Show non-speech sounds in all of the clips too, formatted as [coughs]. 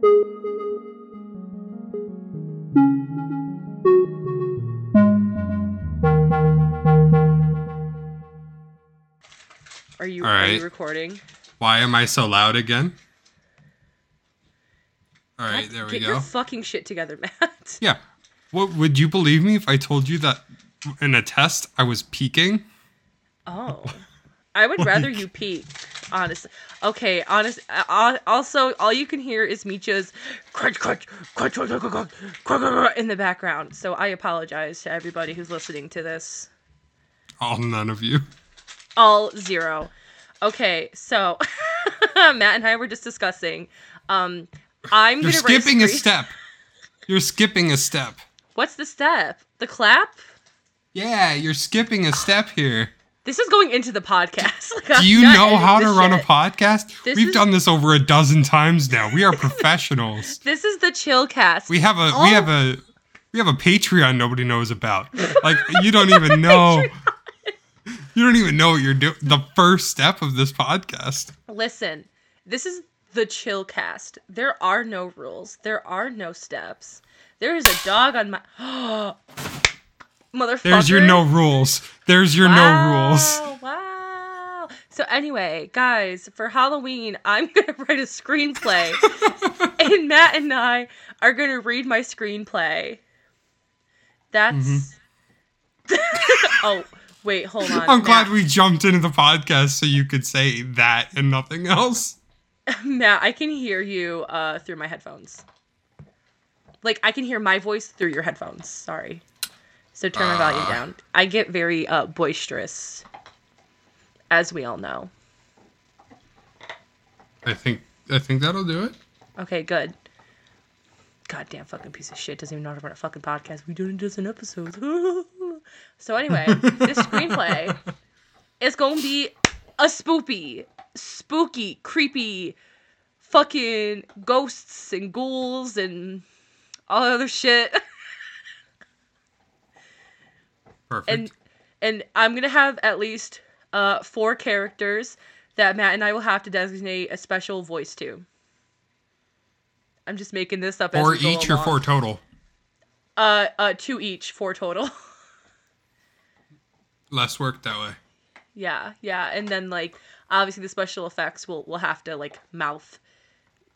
Are you, All are you recording? Why am I so loud again? All right, God, there we Get go. Get your fucking shit together, [laughs] Matt. Yeah. What would you believe me if I told you that in a test I was peaking? Oh. I would rather you peek, honestly. Okay, honest. Uh, also, all you can hear is Misha's crunch, crunch, crunch, crunch, crunch, crunch, crunch, crunch in the background. So I apologize to everybody who's listening to this. All none of you. All zero. Okay, so [laughs] Matt and I were just discussing. Um, I'm You're skipping a step. You're skipping a step. What's the step? The clap? Yeah, you're skipping a step here. This is going into the podcast. [laughs] Like, Do you know how to run a podcast? This We've is- done this over a dozen times now. We are professionals. [laughs] This is the chill cast. We have a Oh. we have a we have a Patreon nobody knows about. Like you don't even [laughs] know. You don't even know what you're doing. The first step of this podcast. Listen, this is the chill cast. There are no rules. There are no steps. There is a dog on my [gasps] oh, motherfucker. There's your no rules. There's your no rules. Wow, Wow. So anyway, guys, for Halloween, I'm [laughs] gonna write a screenplay, [laughs] and Matt and I are gonna read my screenplay. That's. [laughs] oh wait, hold on. Mm-hmm. I'm glad Matt. we jumped into the podcast so you could say that and nothing else. Matt, I can hear you uh, through my headphones. Like I can hear my voice through your headphones. Sorry. So turn my volume Ah. down. I get very uh, boisterous, as we all know. I think I think that'll do it. Okay, good. Goddamn fucking piece of shit doesn't even know how to run a fucking podcast. We did a dozen episodes. [laughs] so anyway, this [laughs] screenplay is gonna be a spoopy, spooky, creepy, fucking ghosts and ghouls and all other shit. [laughs] Perfect. and and I'm gonna have at least uh four characters that Matt and I will have to designate a special voice to. I'm just making this up as four each or along. four total. Uh, uh, two each, four total. [laughs] Less work that way. yeah, yeah, and then like obviously the special effects will will have to like mouth,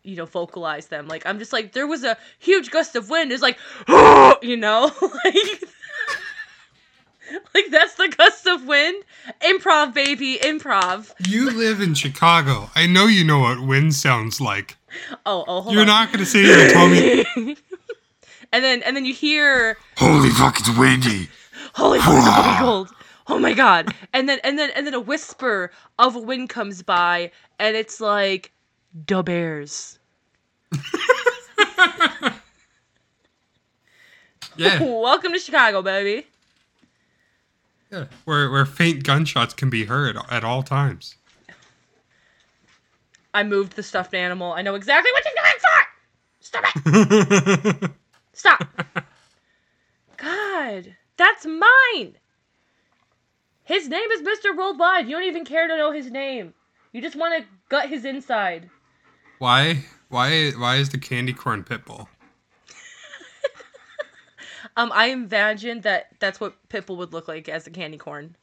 you know, vocalize them. Like I'm just like there was a huge gust of wind. It's like, [gasps] you know, [laughs] like. [laughs] Like that's the gust of wind. Improv, baby, improv. You live in Chicago. I know you know what wind sounds like. Oh, oh, hold You're on. not gonna sit here and tell me [laughs] and then and then you hear Holy fuck, it's windy. holy fuck, it's fucking [sighs] cold. Oh my god. And then and then and then a whisper of a wind comes by and it's like da bears. [laughs] Yeah. Welcome to Chicago, baby. Yeah. Where where faint gunshots can be heard at all times. I moved the stuffed animal. I know exactly what you're going for. Stop it. [laughs] Stop. God, that's mine. His name is Mr. Worldwide. You don't even care to know his name. You just want to gut his inside. why why why is the candy corn pitbull? Um, I imagine that that's what Pitbull would look like as a candy corn.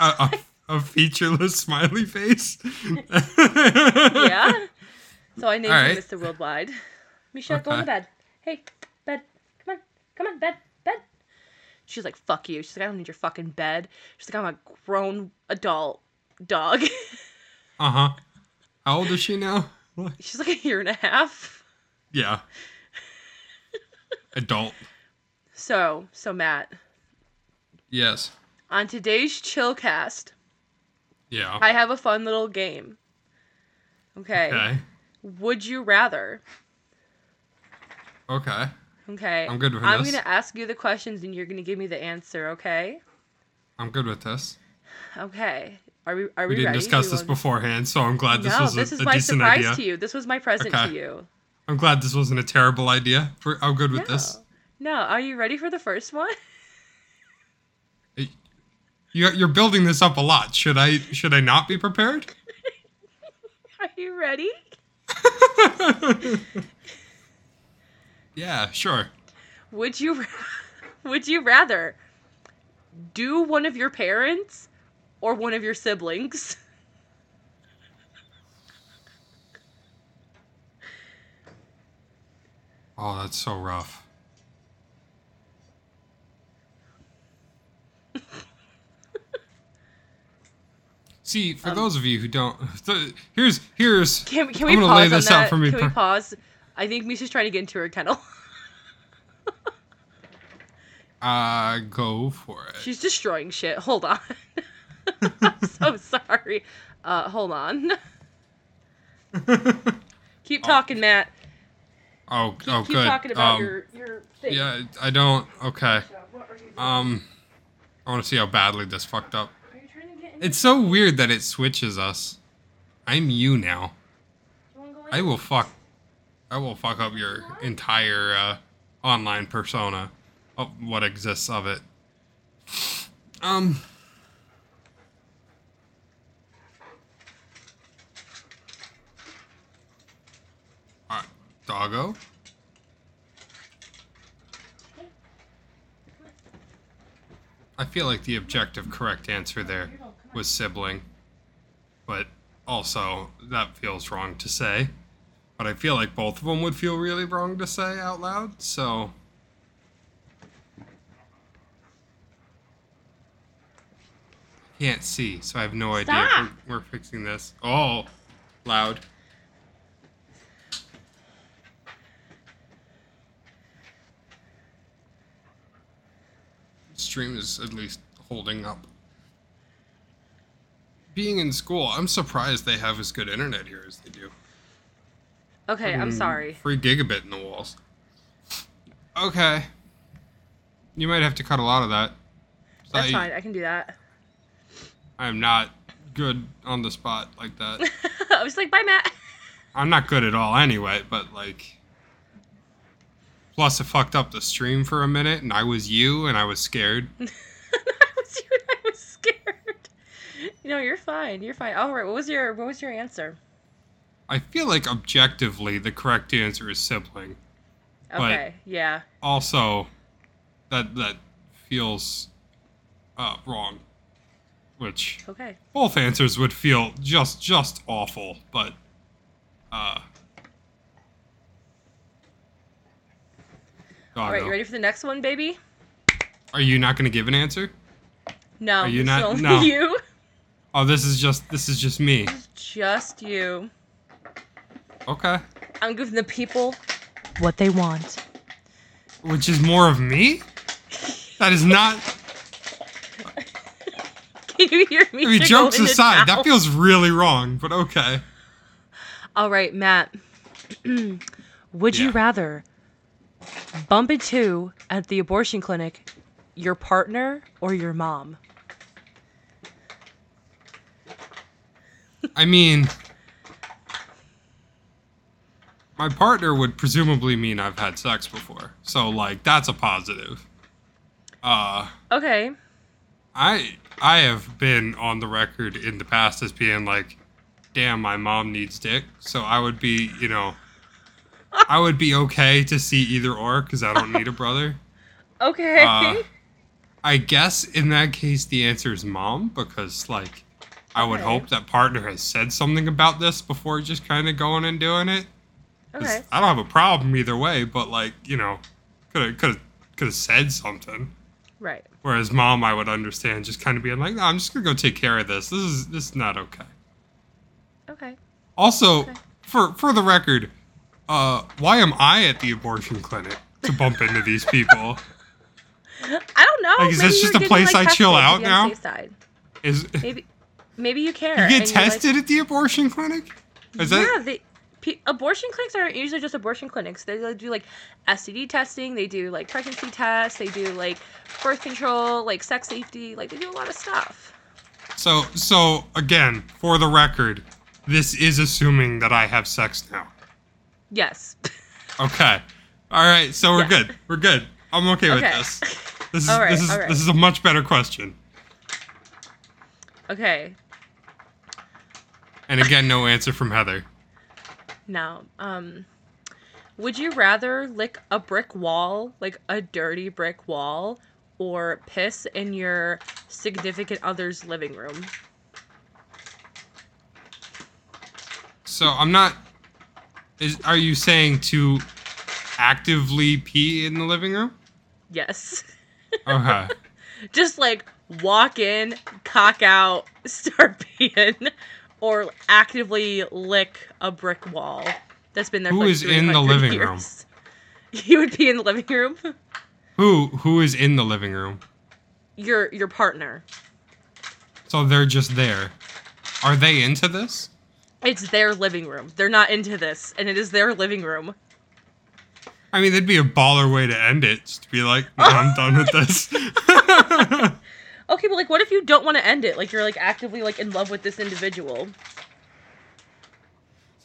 A, a, a featureless smiley face? Yeah. so I named All him right. Mr. Worldwide. Misha, go Okay. to bed. Hey, bed. Come on. Come on, bed. Bed. She's like, fuck you. She's like, I don't need your fucking bed. She's like, I'm a grown adult dog. Uh huh. How old is she now? She's like a year and a half. Yeah. Adult. So, so Matt, Yes. on today's Chillcast, Yeah. I have a fun little game. Okay. Okay. Would you rather? Okay. Okay. I'm good with this. I'm gonna ask you the questions and you're gonna give me the answer. Okay. I'm good with this. Okay. Are we? Are we, We didn't ready? discuss this beforehand, so I'm glad this no, was a, this is a my decent surprise idea. to you. This was my present Okay. to you. I'm glad this wasn't a terrible idea. I'm good with this. No. No. Are you ready for the first one? You're, you're building this up a lot. Should I should I not be prepared? [laughs] Are you ready? [laughs] yeah, sure. Would you [laughs] would you rather do one of your parents or one of your siblings? Oh, that's so rough. [laughs] See, for Um, those of you who don't, [laughs] th- here's here's. Can, can I'm we gonna pause lay on this that? out for me. Can we pause? I think Misha's trying to get into her kennel. [laughs] uh, go for it. She's destroying shit. Hold on. I'm so sorry. Uh, hold on. Keep talking, Matt. Oh, Keep, oh, keep good. talking about um, your your thing. yeah, I don't. Okay. What are you doing? Um, I want to see how badly this fucked up. Are you trying to get in? It's so weird that it switches us. I'm you now. You go in? I will fuck. I will fuck up your entire uh, online persona of what exists of it. Um. Uh, doggo. I feel like the objective correct answer there was sibling, but also that feels wrong to say. But I feel like both of them would feel really wrong to say out loud, so. Can't see, so I have no idea if we're, we're fixing this. Oh, loud. Stream is at least holding up. Being in school, I'm surprised they have as good internet here as they do. Okay, I'm sorry. Free gigabit in the walls. Okay. You might have to cut a lot of that. That's I, fine. I can do that. I am not good on the spot like that. [laughs] I was like, bye, Matt. I'm not good at all anyway, but like. Plus, it fucked up the stream for a minute, and I was you, and I was scared. [laughs] I was you and I was scared. No, you're fine. You're fine. All right. What was your What was your answer? I feel like objectively the correct answer is sibling. But- Okay. yeah. Also, that that feels uh, wrong. Which Okay. both answers would feel just just awful, but uh Oh, All right. doggo. You ready for the next one, baby? Are you not going to give an answer? No. Are you not- [laughs] only no. You. Oh, this is just this is just me. Just you. Okay. I'm giving the people what they want. Which is more of me? That is not [laughs] Can you hear me? I mean jokes aside, that feels really wrong, but okay. All right, Matt. [clears throat] Would you rather bump into at the abortion clinic your partner or your mom? I mean, my partner would presumably mean I've had sex before. So like that's a positive. Uh Okay. I I have been on the record in the past as being like damn my mom needs dick. So I would be, you know, I would be okay to see either or cuz I don't need a brother. [laughs] Okay. Uh, I guess in that case the answer is mom because like I would Okay. hope that partner has said something about this before just kind of going and doing it. okay. I don't have a problem either way, but like you know, could have could could have said something. Right. Whereas mom, I would understand just kind of being like, no, I'm just gonna go take care of this. This is this is not okay. Okay. Also, Okay. for for the record, uh, why am I at the abortion clinic to bump into these people? [laughs] I don't know. Like, is maybe this just a place I chill out now? Is you [laughs] Maybe, maybe you care. get and you're like- tested at the abortion clinic? Is yeah, that they, abortion clinics are usually just abortion clinics. They like, do like STD testing, they do like pregnancy tests, they do like birth control, like sex safety, like they do a lot of stuff. so? So again, for the record, this is assuming that I have sex now. Yes. [laughs] Okay. All right. So we're Yeah. good. We're good. I'm okay with this. This is right, this is right. this is a much better question. okay. And again, no answer from Heather. Now, um, would you rather lick a brick wall, like a dirty brick wall, or piss in your significant other's living room? So I'm not. Is are you saying to actively pee in the living room? Yes. [laughs] Okay. Just like walk in, cock out, [laughs] start peeing, or actively lick a brick wall that's been there Who for like is in the 300 living room? [laughs] You would be in the living room? who who is in the living room? Your your partner. So they're just there. Are they into this? It's their living room. They're not into this, and it is their living room. I mean, that'd be a baller way to end it. Just to be like, no, I'm [laughs] done with this. [laughs] Okay, but like, what if you don't want to end it? Like, you're like actively like in love with this individual.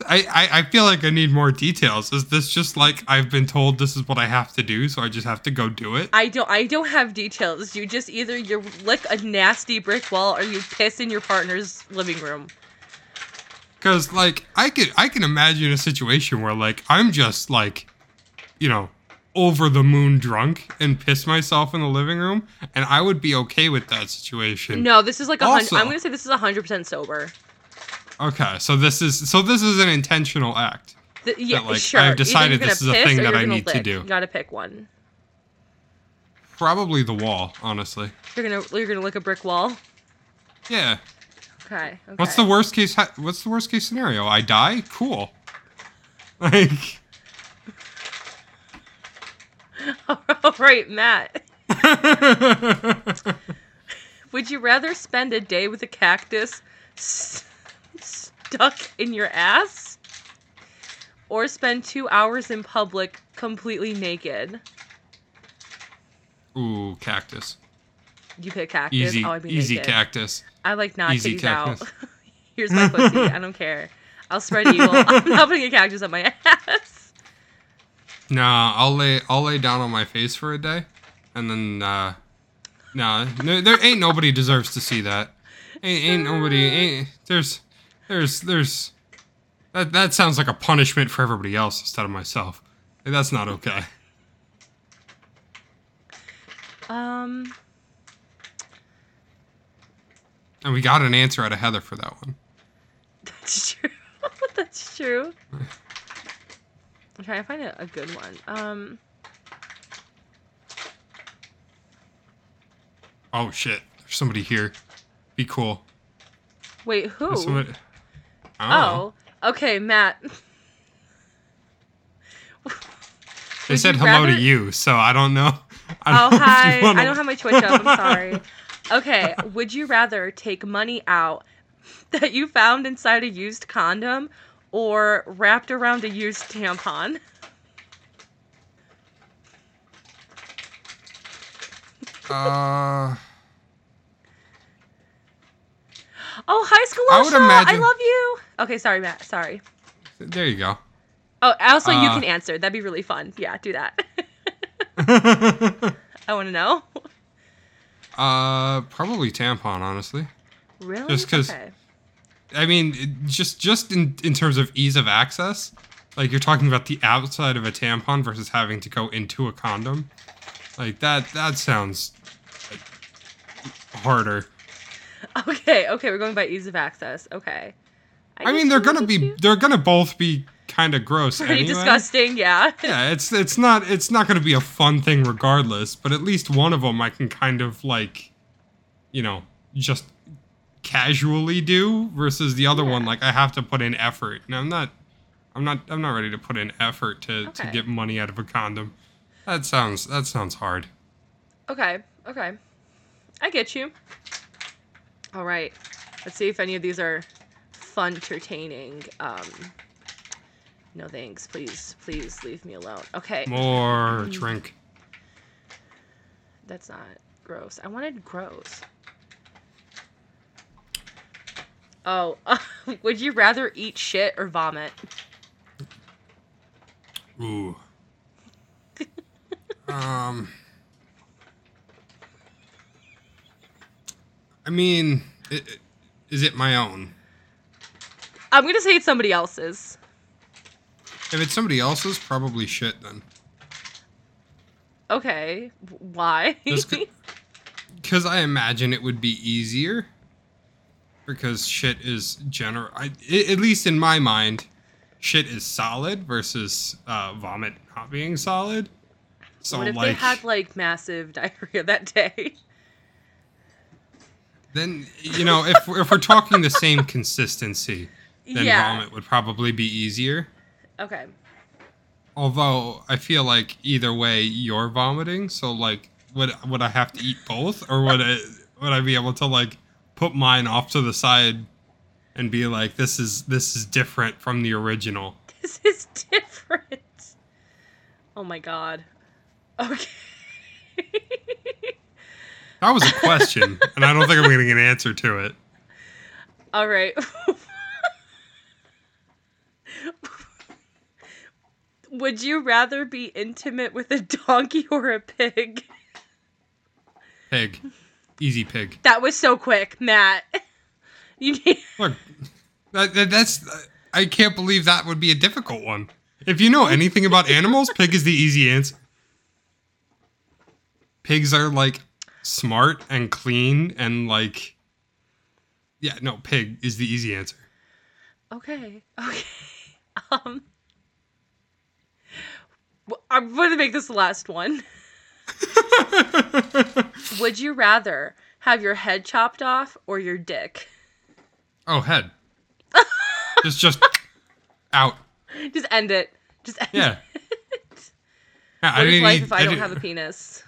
I, I, I feel like I need more details. Is this just like I've been told this is what I have to do, so I just have to go do it? I don't. I don't have details. You just either you lick a nasty brick wall or you piss in your partner's living room. Because like I could I can imagine a situation where like I'm just like, you know, over the moon drunk and piss myself in the living room, and I would be okay with that situation. No, this is like a hundred. I'm gonna say this is hundred percent sober. Okay, so this is so this is an intentional act. Th- yeah, like, sure. I've decided this is a thing that I need to do. You gotta pick one. Probably the wall, honestly. You're gonna you're gonna lick a brick wall. Yeah. Okay. okay. What's the worst case? ha- What's the worst case scenario? I die. Cool. [laughs] Like. [laughs] All right, Matt. [laughs] Would you rather spend a day with a cactus s- stuck in your ass, or spend two hours in public completely naked? Ooh, cactus. You pick cactus. Easy, oh, I'd be easy naked. cactus. I like not Easy titties out. [laughs] Here's my pussy. I don't care. I'll spread eagle. [laughs] I'm not putting a cactus on my [laughs] ass. Nah, I'll lay I'll lay down on my face for a day, and then uh, nah, no, there ain't nobody deserves to see that. Ain't, ain't nobody. Ain't there's there's there's that that sounds like a punishment for everybody else instead of myself. Like, that's not okay. Um, And we got an answer out of Heather for that one. that's true. [laughs] that's true. I'm trying to find a, a good one. Um, Oh shit! There's somebody here. Be cool. wait, who? Somebody- I don't know. Oh, okay, Matt. They said hello to you, so I don't know. [laughs] I Oh, don't know hi. I don't have my Twitch up. I'm sorry. [laughs] Okay, would you rather take money out [laughs] that you found inside a used condom or wrapped around a used tampon? Uh, Oh, hi, I would Skalosha. I, love you. Okay, sorry, Matt. Sorry. there you go. Oh, also, you Uh, can answer. That'd be really fun. Yeah, do that. [laughs] [laughs] I want to know. Uh, probably tampon, honestly. Really? Just 'cause- Okay. I mean, just just in in terms of ease of access, like you're talking about the outside of a tampon versus having to go into a condom, like that. That sounds like, harder. Okay, okay, we're going by ease of access. Okay. I, guess mean, they're gonna be too. they're gonna both be kind of gross. pretty anyway. disgusting. Yeah. Yeah, it's it's not it's not gonna be a fun thing regardless. But at least one of them I can kind of like, you know, just casually do versus the other one like I have to put in effort. And I'm not, I'm not, I'm not ready to put in effort to to get money out of a condom. That sounds that sounds hard. Okay, okay. I get you. All right. Let's see if any of these are fun, entertaining. Um, no thanks. Please, please leave me alone. Okay. More drink. That's not gross. I wanted gross. Oh, [laughs] would you rather eat shit or vomit? Ooh. [laughs] um. I mean, i- i- is it my own? I'm gonna say it's somebody else's. If it's somebody else's, probably shit then. Okay, why? Because [laughs] I imagine it would be easier. Because shit is general. I, at least in my mind, shit is solid versus uh, vomit not being solid. So what if like, they had like massive diarrhea that day? then you know if if we're talking the same consistency, then yeah. vomit would probably be easier. Okay. Although I feel like either way you're vomiting, so like would would I have to eat both or would I would I be able to like put mine off to the side and be like this is this is different from the original. This is different. Oh my god. Okay. That was a question and I don't think I'm getting an answer to it. All right. [laughs] Would you rather be intimate with a [laughs] donkey or a pig? Pig. Easy pig. That was so quick, Matt. [laughs] You need Look, that, that, that's I can't believe that would be a difficult one. If you know anything about animals, pig is the easy answer. Pigs are like smart and clean and like yeah, no, pig is the easy answer. Okay. [laughs] Okay. Um I'm going to make this the last one. [laughs] Would you rather have your head chopped off or your dick? Oh, head. [laughs] just just out. Just end it. Just end Yeah. it. Yeah, What is life need- if I, don't didn't- have a penis?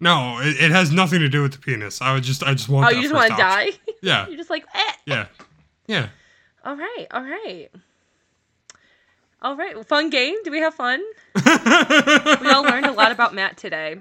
No, it, it has nothing to do with the penis. I would just I just want Oh, you just want to die? Yeah. [laughs] You're just like, eh. Yeah. Yeah. All right, all right. All right, fun game. Do we have fun? [laughs] We all learned a lot about Matt today.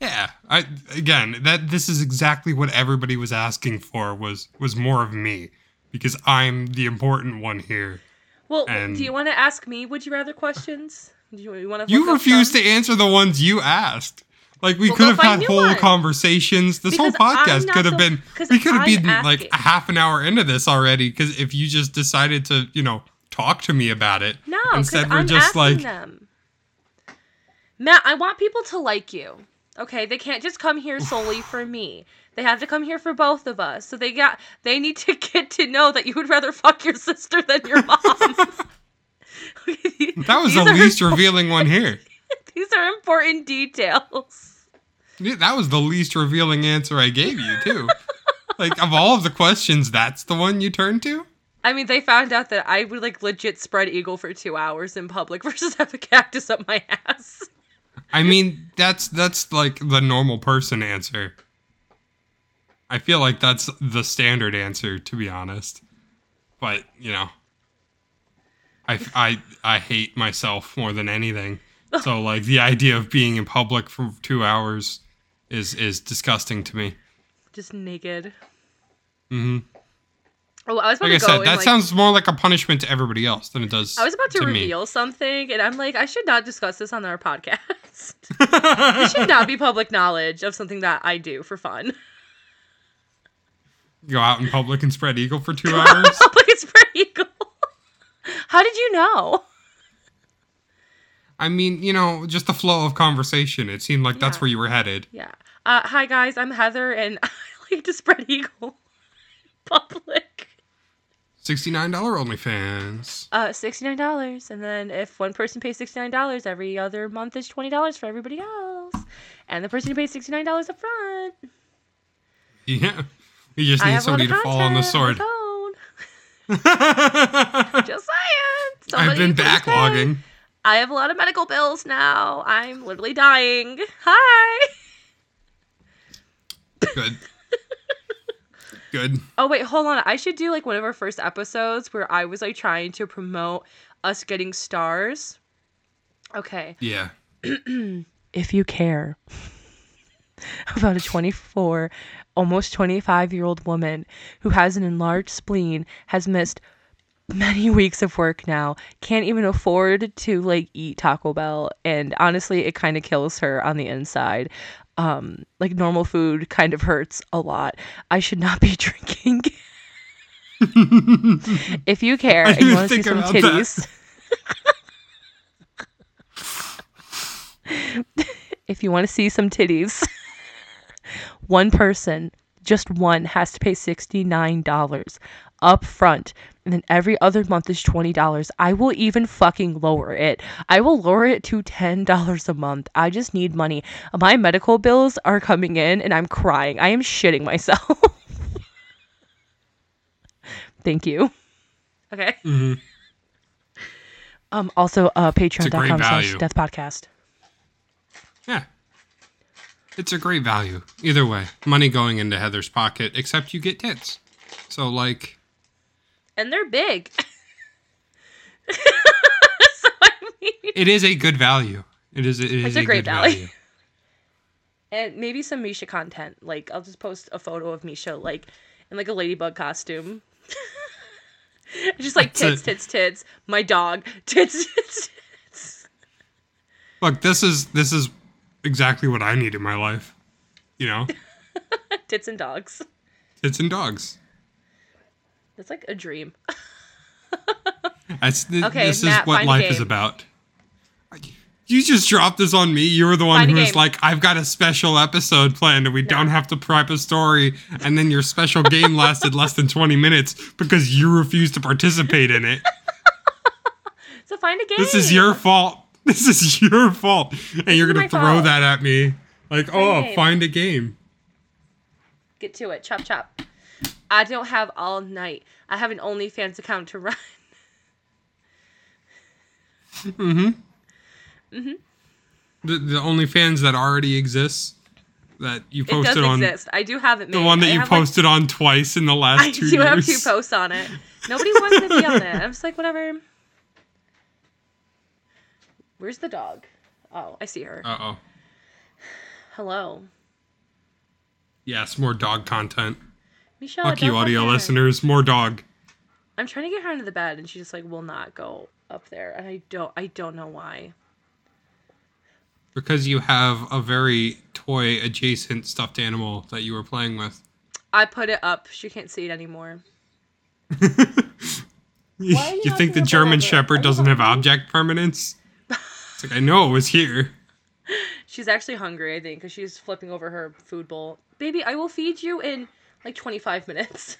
Yeah, I again that this is exactly what everybody was asking for was was more of me because I'm the important one here. Well, And- do you want to ask me would you rather questions? Do you, you want to You refused to answer the ones you asked. Like we Well, could have had whole ones. conversations. This whole Because I'm podcast could have been we could have been like asking. a half an hour into this already because if you just decided to you know talk to me about it No, instead we're I'm just like them. Matt, I want people to like you. Okay, they can't just come here solely [sighs] for me. They have to come here for both of us. So they got they need to [laughs] get to know that you would rather fuck your sister than your mom. [laughs] that was These the least revealing one here. [laughs] These are important details. Yeah, that was the least revealing answer I gave you too. like of all of the questions, that's the one you turned to. I mean, they found out that I would like legit spread eagle for two hours in public [laughs] versus have a cactus up my ass. I mean, that's that's like the normal person answer. I feel like that's the standard answer, to be honest. But you know, I I I hate myself more than anything. [laughs] So like the idea of being in public for two hours is is disgusting to me. Just naked. Mm hmm Oh, I was about Like I to go said, and, that like, sounds more like a punishment to everybody else than it does. I was about to, to me. reveal something, and I'm like, I should not discuss this on our podcast. [laughs] it should not be public knowledge of something that I do for fun. Go out in public and spread eagle for two [laughs] hours. public is pretty cool. How did you know? I mean, you know, just the flow of conversation. It seemed like that's where you were headed. Yeah. Uh, hi guys, I'm Heather, and [laughs] I like to spread eagle. Public. $69 OnlyFans. Uh, sixty-nine dollars, and then if one person pays sixty-nine dollars, every other month is twenty dollars for everybody else, and the person who pays sixty-nine dollars up front. Yeah. We just need have a lot somebody to fall on the sword. [laughs] Just saying. I've Somebody been please pay. backlogging. I have a lot of medical bills now. I'm literally dying. Hi. Good. Good. Oh wait, hold on. I should do like one of our first episodes where I was like trying to promote us getting stars. Okay. Yeah. [clears throat] If you care [laughs] about a 24, almost 25 year old woman who has an enlarged spleen, has missed many [laughs] weeks of work now, can't even afford to like eat Taco Bell, and honestly, it kind of kills her on the inside. Um, like normal food kind of hurts a lot. I should not be [laughs] drinking. if you care and you want to [laughs] see some titties, if you want to see some titties, one person, just one, has to pay $69 up front. And then every other month is $20. I will even fucking lower it. I will lower it to $10 a month. I just need money. My medical bills are coming in and I'm crying. I am shitting myself. [laughs] Thank you. Okay. Mhm. Um. Also, uh, Patreon.com slash. Death Podcast. Yeah. It's a great value. Either way, money going into Heather's pocket, except you get tits. So, like, And they're big. [laughs] so I mean, it is a good value. It is. It is It's a great good value. [laughs] and maybe some Misha content. Like I'll just post a photo of Misha like in like a ladybug costume. [laughs] just like tits, it. tits, tits. My dog, tits, tits, tits. Look, this is this is exactly what I need in my life. You know, tits and dogs. tits and dogs. It's like a dream. [laughs] That's th- Okay, this Matt, is what life is about. You just dropped this on me. You were the one Find who was like, "I've got a special episode planned, and we don't have to prep a story." And then your special game lasted less than twenty minutes because you refused to participate in it. [laughs] So find a game. This is your fault. [laughs] This is your fault, and you're gonna throw fault. that at me, like, a "Oh, game." find a game." Get to it. Chop chop. I don't have all night. I have an OnlyFans account to run. Mhm. Mhm. The the OnlyFans that already exists that you It does posted on exist. I do have it. the one that I you have, like, posted on twice in the last I two do years. have two posts on it. Nobody wants to be on it. I'm just like, whatever. Where's the dog? Oh, I see her. Uh oh. Hello. Yes, more dog content. Michelle. Fuck you, audio there. listeners. More dog. I'm trying to get her into the bed and she just like will not go up there. And I don't I don't know why. Because you have a very toy adjacent stuffed animal that you were playing with. I put it up. She can't see it anymore. [laughs] you you you think the German? Shepherd doesn't have object permanence? It's like, I know it was here. [laughs] She's actually hungry, I think, because she's flipping over her food bowl. Baby, I will feed you in like 25 minutes.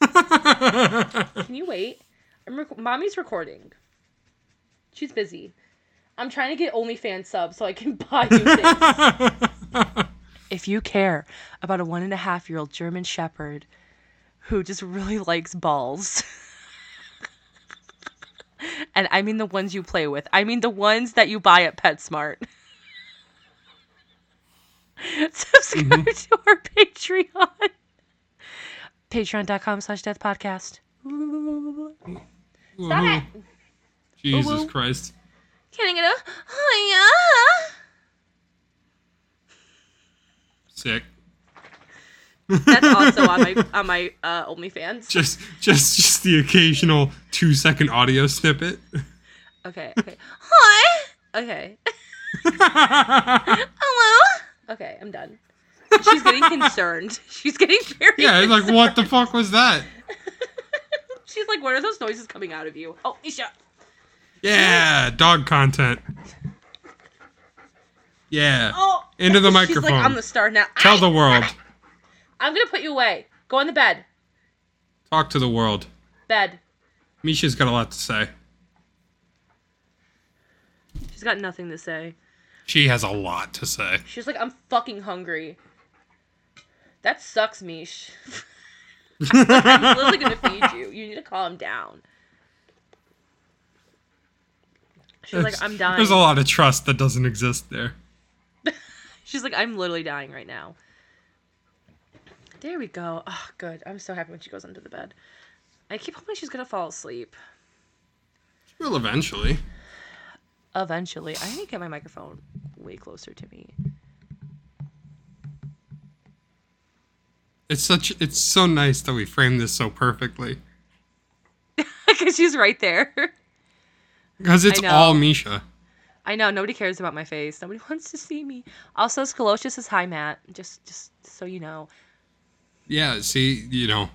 [laughs] Can you wait? I'm rec- Mommy's recording. She's busy. I'm trying to get OnlyFans subs so I can [laughs] buy you things. [laughs] if you care about a one and a half year old German Shepherd who just really likes balls. and I mean the ones you play with. I mean the ones that you buy at PetSmart. Mm-hmm. Subscribe to our Patreon. Patreon.com slash death podcast. Stop it! Jesus Woo-woo. Christ. Can I get a oh yeah. Sick. That's also on my [laughs] on my uh, OnlyFans. Just just just the occasional two second audio snippet. Okay, okay. Hi. Okay. [laughs] Hello. Okay, I'm done. She's getting concerned. [laughs] She's getting very. yeah, it's like what the fuck was that? [laughs] She's like, what are those noises coming out of you? Oh, Isha. Yeah, dog content. Yeah. Oh. Into the microphone. She's like, I'm the star now. Tell Ay! the world. [laughs] I'm gonna put you away. Go on the bed. Talk to the world. Bed. Misha's got a lot to say. She's got nothing to say. She has a lot to say. She's like, I'm fucking hungry. That sucks, Mish. [laughs] [laughs] I'm literally gonna feed you. You need to calm down. She's like, I'm dying. There's a lot of trust that doesn't exist there. [laughs] She's like, I'm literally dying right now. There we go. Oh, good. I'm so happy when she goes under the bed. I keep hoping she's gonna fall asleep. She will eventually. Eventually. I need to get my microphone way closer to me. It's such it's so nice that we framed this so perfectly. [laughs] Because she's right there. Because it's all Misha. I know nobody cares about my face. Nobody [laughs] wants to see me. Also, Scalocious says hi, Matt. Just, just so you know. Yeah, see, you know.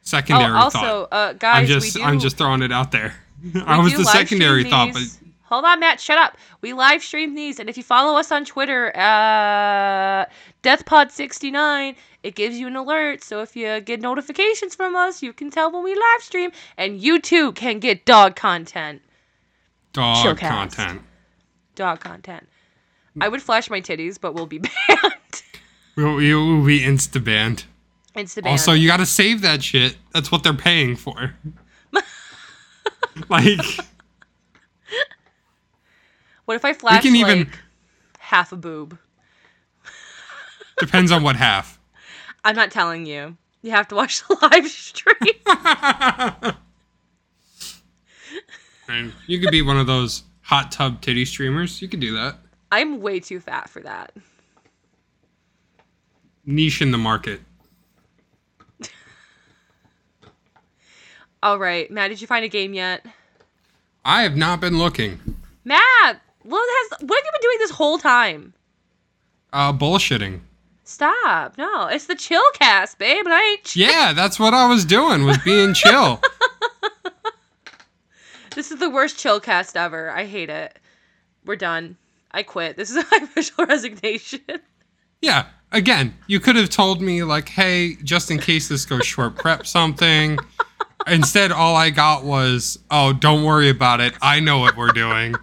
Secondary oh, also, thought. uh, guys, I'm just we do, I'm just throwing it out there. [laughs] I was the secondary thought, but. Hold on, Matt. Shut up. We live stream these, and if you follow us on Twitter, uh, DeathPod69, it gives you an alert. So if you get notifications from us, you can tell when we live stream, and you too can get dog content. dog content. Dog content. I would flash my titties, but we'll be [laughs] banned. We'll, we will be insta banned. Insta banned. Also, you got to save that shit. That's what they're paying for. [laughs] like, what if I flash can like even- half a boob? [laughs] depends on what half. I'm not telling you. You have to watch the [laughs] live stream. [laughs] And you could be one of those hot tub titty streamers. You could do that. I'm way too fat for that. Niche in the market. All right, Matt, did you find a game yet? I have not been looking. Matt, what has what have you been doing this whole time? Uh, bullshitting. Stop. No, it's the chill cast, babe. And I ain't Yeah, that's what I was doing. Was being chill. [laughs] This is the worst chill cast ever. I hate it. We're done. I quit. This is [laughs] my official resignation. Yeah. Again, you could have told me like, "Hey, just in case this goes short, prep something." [laughs] Instead, all I got was, "Oh, don't worry about it. I know what we're doing."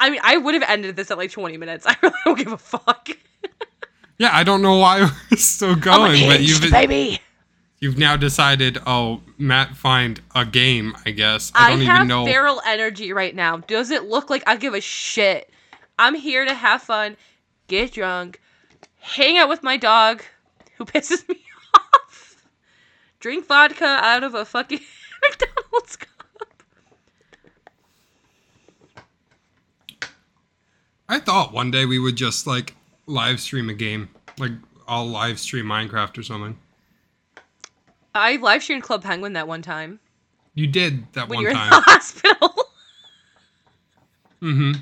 I mean, I would have ended this at like 20 minutes. [laughs] I really don't give a fuck. Yeah, I don't know why we're still going, but you've baby. you've now decided. Oh, Matt, find a game. I guess I I, don't have even know. feral energy right now. Does it look like I give a shit? I'm here to have fun, get drunk, hang out with my dog, who [laughs] pisses me [laughs] off, drink vodka out of a fucking McDonald's I thought one day we would just like live stream a game, like I'll live stream Minecraft or something. I live streamed Club Penguin that one time You did that when one you were in time. the [laughs] hospital. Mm-hmm.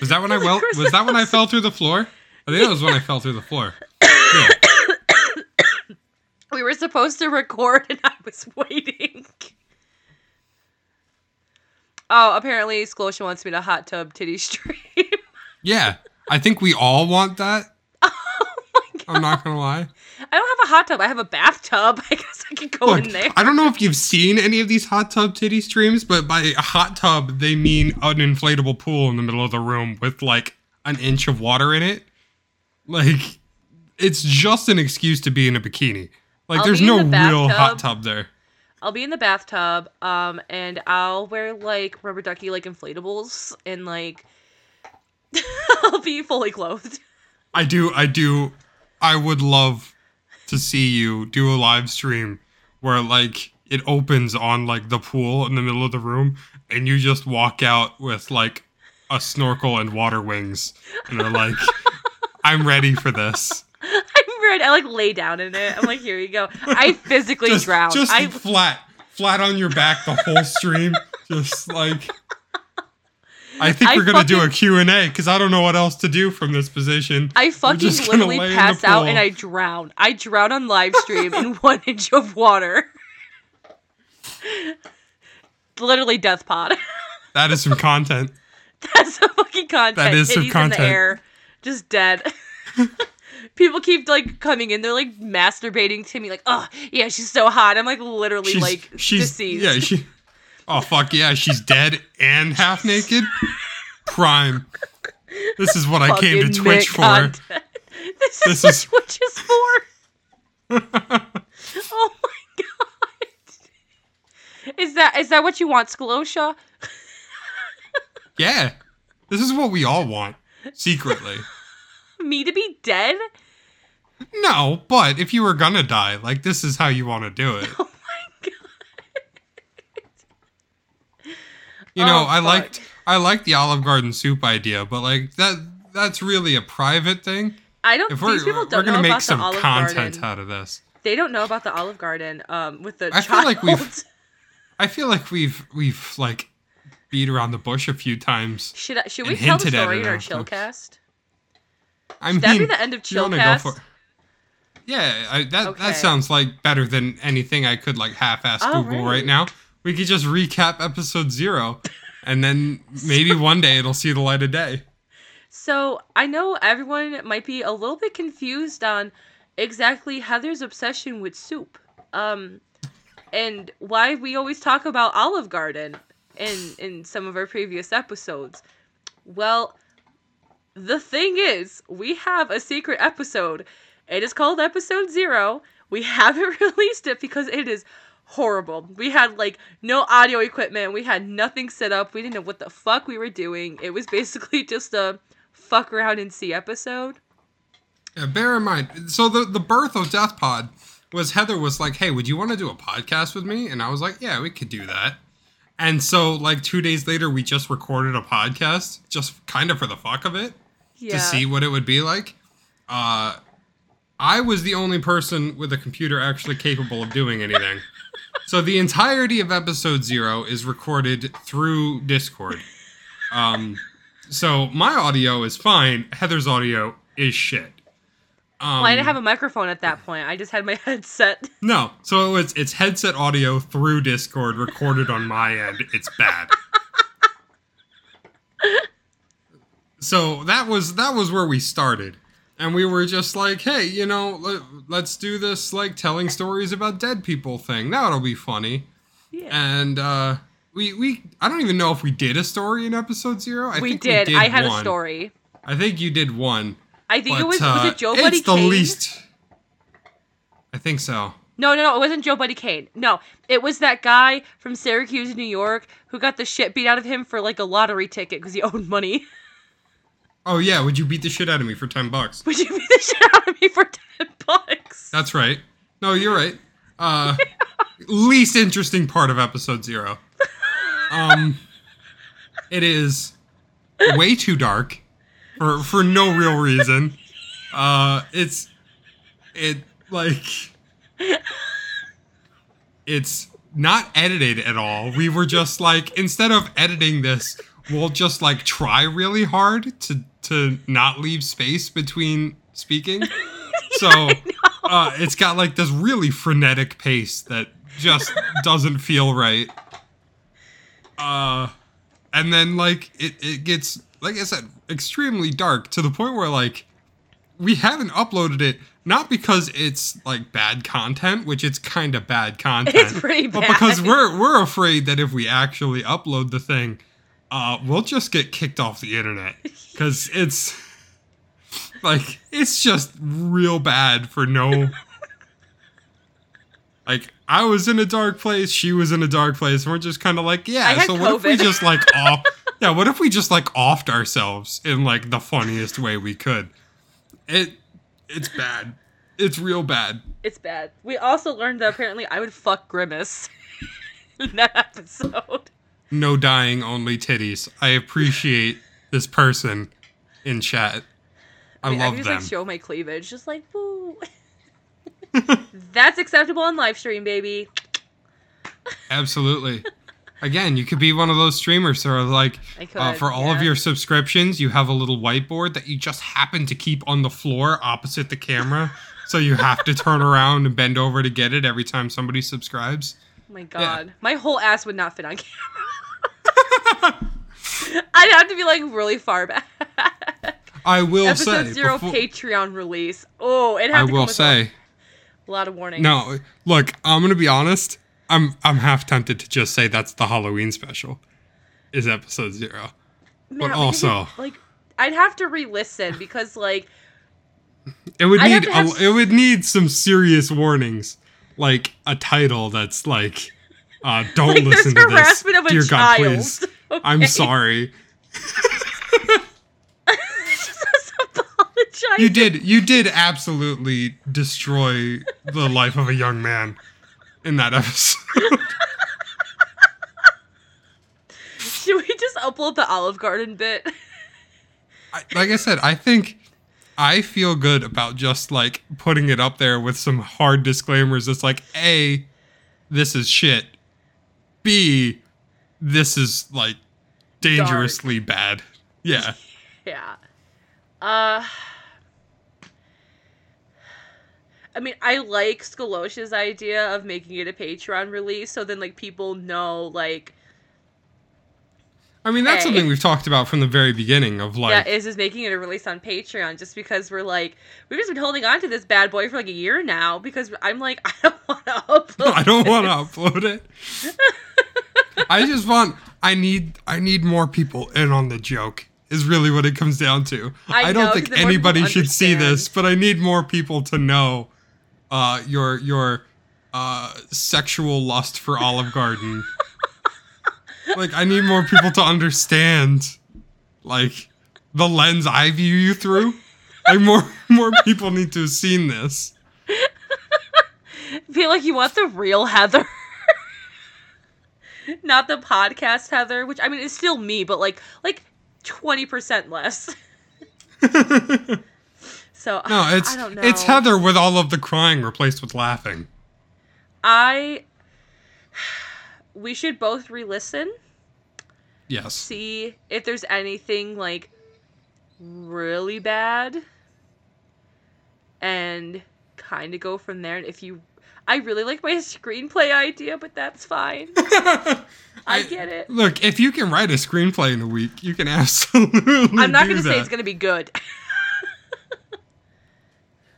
Was that when I well? Was that when I fell through the floor? I think that was when I fell through the floor. Yeah. [coughs] we were supposed to record and I was waiting. Oh, apparently Sklosha wants me to hot tub titty [laughs] stream. yeah, I think we all want that. [laughs] oh my god. I'm not gonna lie. I don't have a hot tub. I have a bathtub. [laughs] I guess I could go Look, in there. I don't know if you've seen any of these hot tub titty streams, but by a hot tub they mean an inflatable pool in the middle of the room with like an inch of water in it. Like, it's just an excuse to be in a bikini. Like, I'll there's no the real hot tub there. I'll be in the bathtub, um, and I'll wear like rubber ducky like inflatables, and like [laughs] I'll be fully clothed. I do, I do, I would love to see you do a live stream where like it opens on like the pool in the middle of the room and you just walk out with like a snorkel and water wings and are like, [laughs] I'm ready for this. I like lay down in it. I'm like, here you go. I [laughs] physically Just, drown. just I flat, flat on your back the whole stream. just like. I think I we're gonna do a fucking- Q and A because I don't know what else to do from this position. I fucking literally lay in the pass out and I drown. I drown on live stream in [laughs] one inch of water. [laughs] literally death pod. That is some content. That's some fucking content. That is some Titties in content. the air, just dead. People keep like coming in. They're like masturbating to me, like, "Oh, yeah, she's so hot." I'm like literally she's, like she's deceased. yeah she [laughs] oh fuck yeah she's dead and half naked prime this is what i came to twitch for. This, [laughs] This is [laughs] what is- Twitch is for. oh my god. Is that is that what you want, Skalosha? yeah this is what we all want secretly Me to be dead? No but if you were gonna die like this is how you want to do it [laughs] Oh my god. you know Oh, i fuck. liked i liked the olive garden soup idea but like that that's really a private thing I don't. if we're, these people we're gonna know make about some the Olive content Garden. out of this They don't know about the Olive Garden. Um, with the I feel like we've- [laughs] I feel like we've we've like beat around the bush a few times Should I, should we tell the story in our. Chillcast? I Should that be the end of Chillcast? Yeah, I, that Okay. that sounds like better than anything I could like half-ass All Google right. right now. We could just recap episode zero, and then maybe [laughs] one day it'll see the light of day. So I know everyone might be a little bit confused on exactly Heather's obsession with soup, um, and why we always talk about Olive Garden in in some of our previous episodes. Well, the thing is, we have a secret episode. It is called Episode Zero. We [laughs] haven't released it because it is horrible. We had like no audio equipment. We had nothing set up. We didn't know what the fuck we were doing. It was [laughs] basically just a fuck around and see episode. Yeah, bear in mind. So the the birth of Death Pod was Heather was like, "Hey, would you want to do a podcast with me?" And I was like, "Yeah, we could do that." And so like 2 days later we just recorded a podcast just kind of for the fuck of it Yeah. to see what it would be like. Uh I was the only person with a computer actually capable of doing anything. so the entirety of episode 0 is recorded through Discord. Um so my audio is fine, Heather's audio is shit. Um, well, I didn't have a microphone at that point. I just had my [laughs] headset. No, so it's it's headset audio through Discord recorded on my end. It's bad. [laughs] so that was that was where we started, and we were just like, hey, you know, let, let's do this like telling stories about dead people thing. That'll be funny. Yeah. And uh, we we I don't even know if we did a story in episode zero. I we think did. I had one. a story. I think you did one. I think it was uh, was it Joe it's Buddy the least. I think so. No, no, no. It wasn't Joe Buddy Kane. No, it was that guy from Syracuse, New York, who got the shit beat out of him for like a lottery ticket because he [laughs] owed money. Oh yeah, would you beat the shit out of me for ten bucks? Would you beat the shit out of me for ten bucks? That's right. No, you're right. Uh, [laughs] least interesting part of episode zero. Um, it is way too dark for for no real reason. Uh, it's it like it's not edited at all. We were just like instead of editing this, we'll just like try really hard to to not leave space between speaking. [laughs] So uh, it's got like this really frenetic pace that just [laughs] doesn't feel right. Uh, and then like it, it gets like I said extremely dark to the point where like we haven't uploaded it not because it's like bad content, which it's kind of bad content. It's pretty But because we're we're afraid that if we actually upload the thing, uh, we'll just get kicked off the internet because it's like it's just real bad for no. Like I was in a dark place, she was in a dark place, and we're just kind of like, yeah. So what if we just like off? Yeah, what if we just like offed ourselves in like the funniest way we could? It it's bad. It's real bad. It's bad. We also learned that apparently I would fuck Grimace [laughs] in that episode. No dying, only titties. I appreciate this person in chat. I, mean, I love can just them. like show my cleavage, just like woo. [laughs] That's acceptable on live stream, baby. Absolutely. Again, you could be one of those streamers that are like, could, uh, for all of your subscriptions, you have a little whiteboard that you just happen to keep on the floor opposite the camera. so you have to turn around and bend over to get it every time somebody subscribes. Oh my god, my whole ass would not fit on [laughs] camera. [laughs] I'd have to be like really far back. I will Episode say. zero before- Patreon release. Oh, it I have to come will say. a lot of warnings. No, look, I'm gonna be honest. I'm I'm half tempted to just say that's the Halloween special. Is episode zero. Matt, but also- like I'd have to re-listen because like It would I'd have need to have a, it would need some serious warnings, like a title that's like, uh, [laughs] "Don't Like, listen to this, harassment of a dear child. God, please." [laughs] I'm sorry. [laughs] You did you did absolutely destroy the life of a young man in that episode. Should we just upload the Olive Garden bit? I, like I said, I think I feel good about just like putting it up there with some hard disclaimers. It's like A, this is shit. B, this is like dangerously bad. Yeah. [laughs] Yeah. Uh I mean, I like Skolosha's idea of making it a Patreon release, so then like people know like I mean, that's Hey. something we've talked about from the very beginning of like, yeah, is is making it a release on Patreon just because we're like we've just been holding on to this bad boy for like a year now because I'm like [laughs] I don't want to [laughs] upload. I don't want to upload it. [laughs] I just want. I need. I need more people in on the joke. Is really what it comes down to. I I, don't know, think 'cause then more anybody should see this, but I need more people to know uh, your your uh, sexual lust for Olive Garden. Like I need more people to understand, like the lens I view you through. Like more more people need to have seen this. [laughs] feel like you want the real Heather. [laughs] Not the podcast Heather, which I mean is still me, but like like twenty percent less. [laughs] so No, it's I don't know. it's Heather with all of the crying replaced with laughing. I we should both re-listen, Yes. see if there's anything like really bad, and kind of go from there. And if you, I really like my [laughs] screenplay idea, but that's fine. [laughs] I get it. Look, if you can write a screenplay in a week, you can [laughs] absolutely. I'm not gonna say it's gonna be good.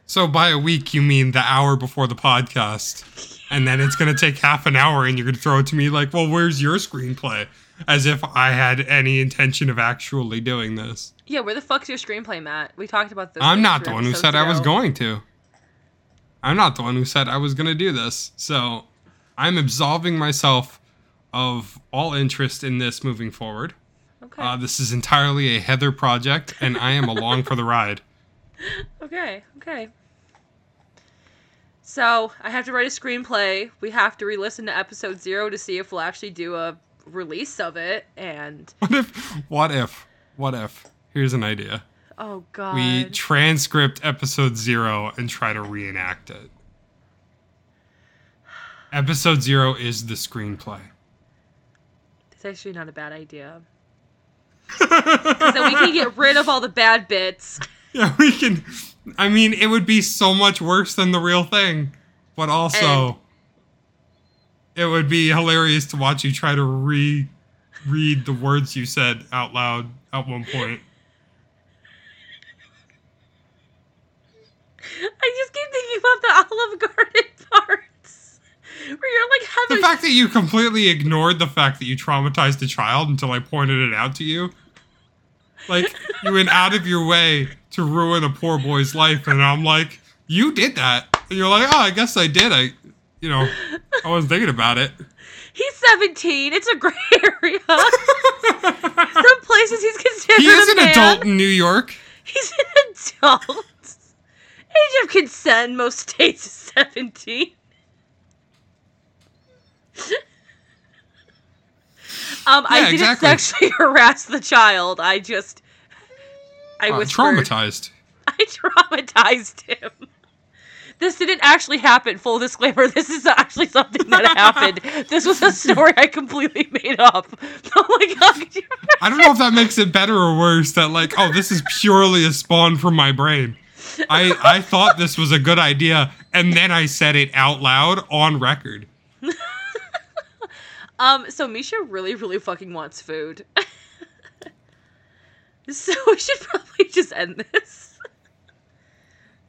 So by a week, you mean the hour before the podcast, and then it's gonna take half an hour, and you're gonna throw it to me like, "Well, where's your screenplay?" As if I had any intention of actually doing this. yeah, where the fuck's your screenplay, Matt? We talked about this. I'm not the one who said I was going to. I'm not the one who said I was gonna do this. So I'm absolving myself of all interest in this moving forward. Okay. Uh, this is entirely a Heather project, and I am along for the ride. [laughs] Okay, okay. So I have to write a screenplay. We have to re-listen to episode zero to see if we'll actually do a release of it. And [laughs] What if? What if? What if? Here's an idea. oh god, We transcript episode zero and try to reenact it. Episode zero is the screenplay. it's actually not a bad idea. [laughs] Because then we can get rid of all the bad bits. [laughs] [laughs] Yeah, we can. I mean, it would be so much worse than the real thing, but also And- it would be hilarious to watch you try to re read the words you said out loud at one point. I just keep thinking about the Olive Garden [laughs] parts, where you're like having The fact that you completely ignored the fact that you traumatized a child until I pointed it out to you. Like, you went out of your way to ruin a poor boy's life, and I'm like, you did that. And you're like, oh, I guess I did. I, you know, I wasn't thinking about it. He's 17. It's a gray [laughs] area. Some places he's considered He is an man. adult in New York. He's an adult. Age of consent, most states is 17. Um, I didn't exactly. sexually [laughs] harass the child. I just, I Uh, whispered. traumatized. [laughs] I traumatized him. This didn't actually happen. Full disclaimer: This is actually something that happened. [laughs] This was a story I completely made up. Oh my god! I don't know if that makes it better or worse. That like, oh, this is purely a spawn from my brain. I I thought this was a good idea, and then I said it out loud on record. Um, so Misha really, really fucking wants food. [laughs] so we should probably just end this.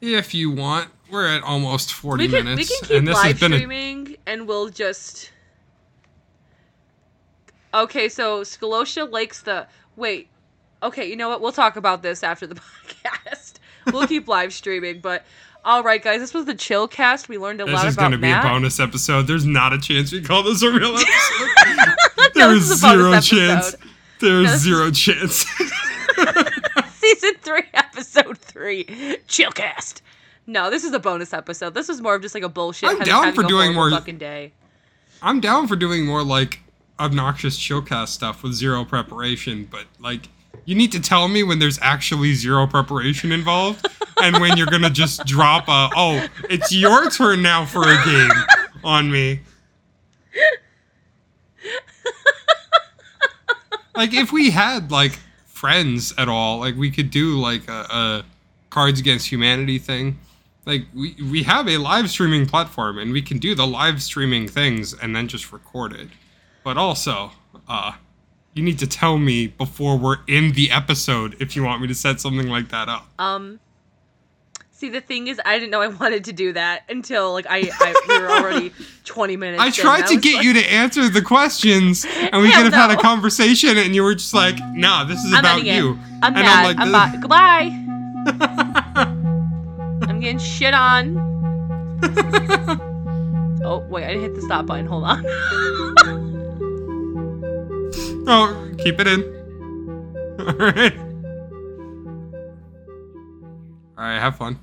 If you want, we're at almost forty We can minutes, we can keep and this live has been a streaming, and we'll just. Okay, so Skolosha likes the wait. Okay, you know what? We'll talk about this after the [laughs] podcast. We'll keep live streaming, but all right, guys, this was the chill cast. We learned a This lot about This is going to be Matt. a bonus episode. There's not a chance we call this a real [laughs] episode. [laughs] No, there this is is zero chance. episode. There's is- zero chance. Season three, episode three, chill cast. No, this is a bonus episode. This is more of just like a bullshit. I'm down for doing more- fucking day. I'm down for doing more like obnoxious chillcast stuff with zero preparation, but like you need to tell me when there's actually zero preparation involved and when you're gonna just drop a oh, it's your turn now for a game on me. Like if we had like friends at all, like we could do like a, a Cards Against Humanity thing Like we we have a live streaming platform and we can do the live streaming things and then just record it. But also, uh you need to tell me before we're in the episode if you want me to set something like that up. Um. See, the thing is, I didn't know I wanted to do that until like I, I we were already [laughs] twenty minutes. I tried to was get like, you to answer the questions, and we could have had a conversation, and you were just like, "Nah, this is I'm about you." I'm and mad. like, I'm, "This- Goodbye. [laughs] I'm getting shit on. [laughs] Oh wait, I didn't hit the stop button. Hold on. Oh, keep it in. [laughs] All right. All right, have fun.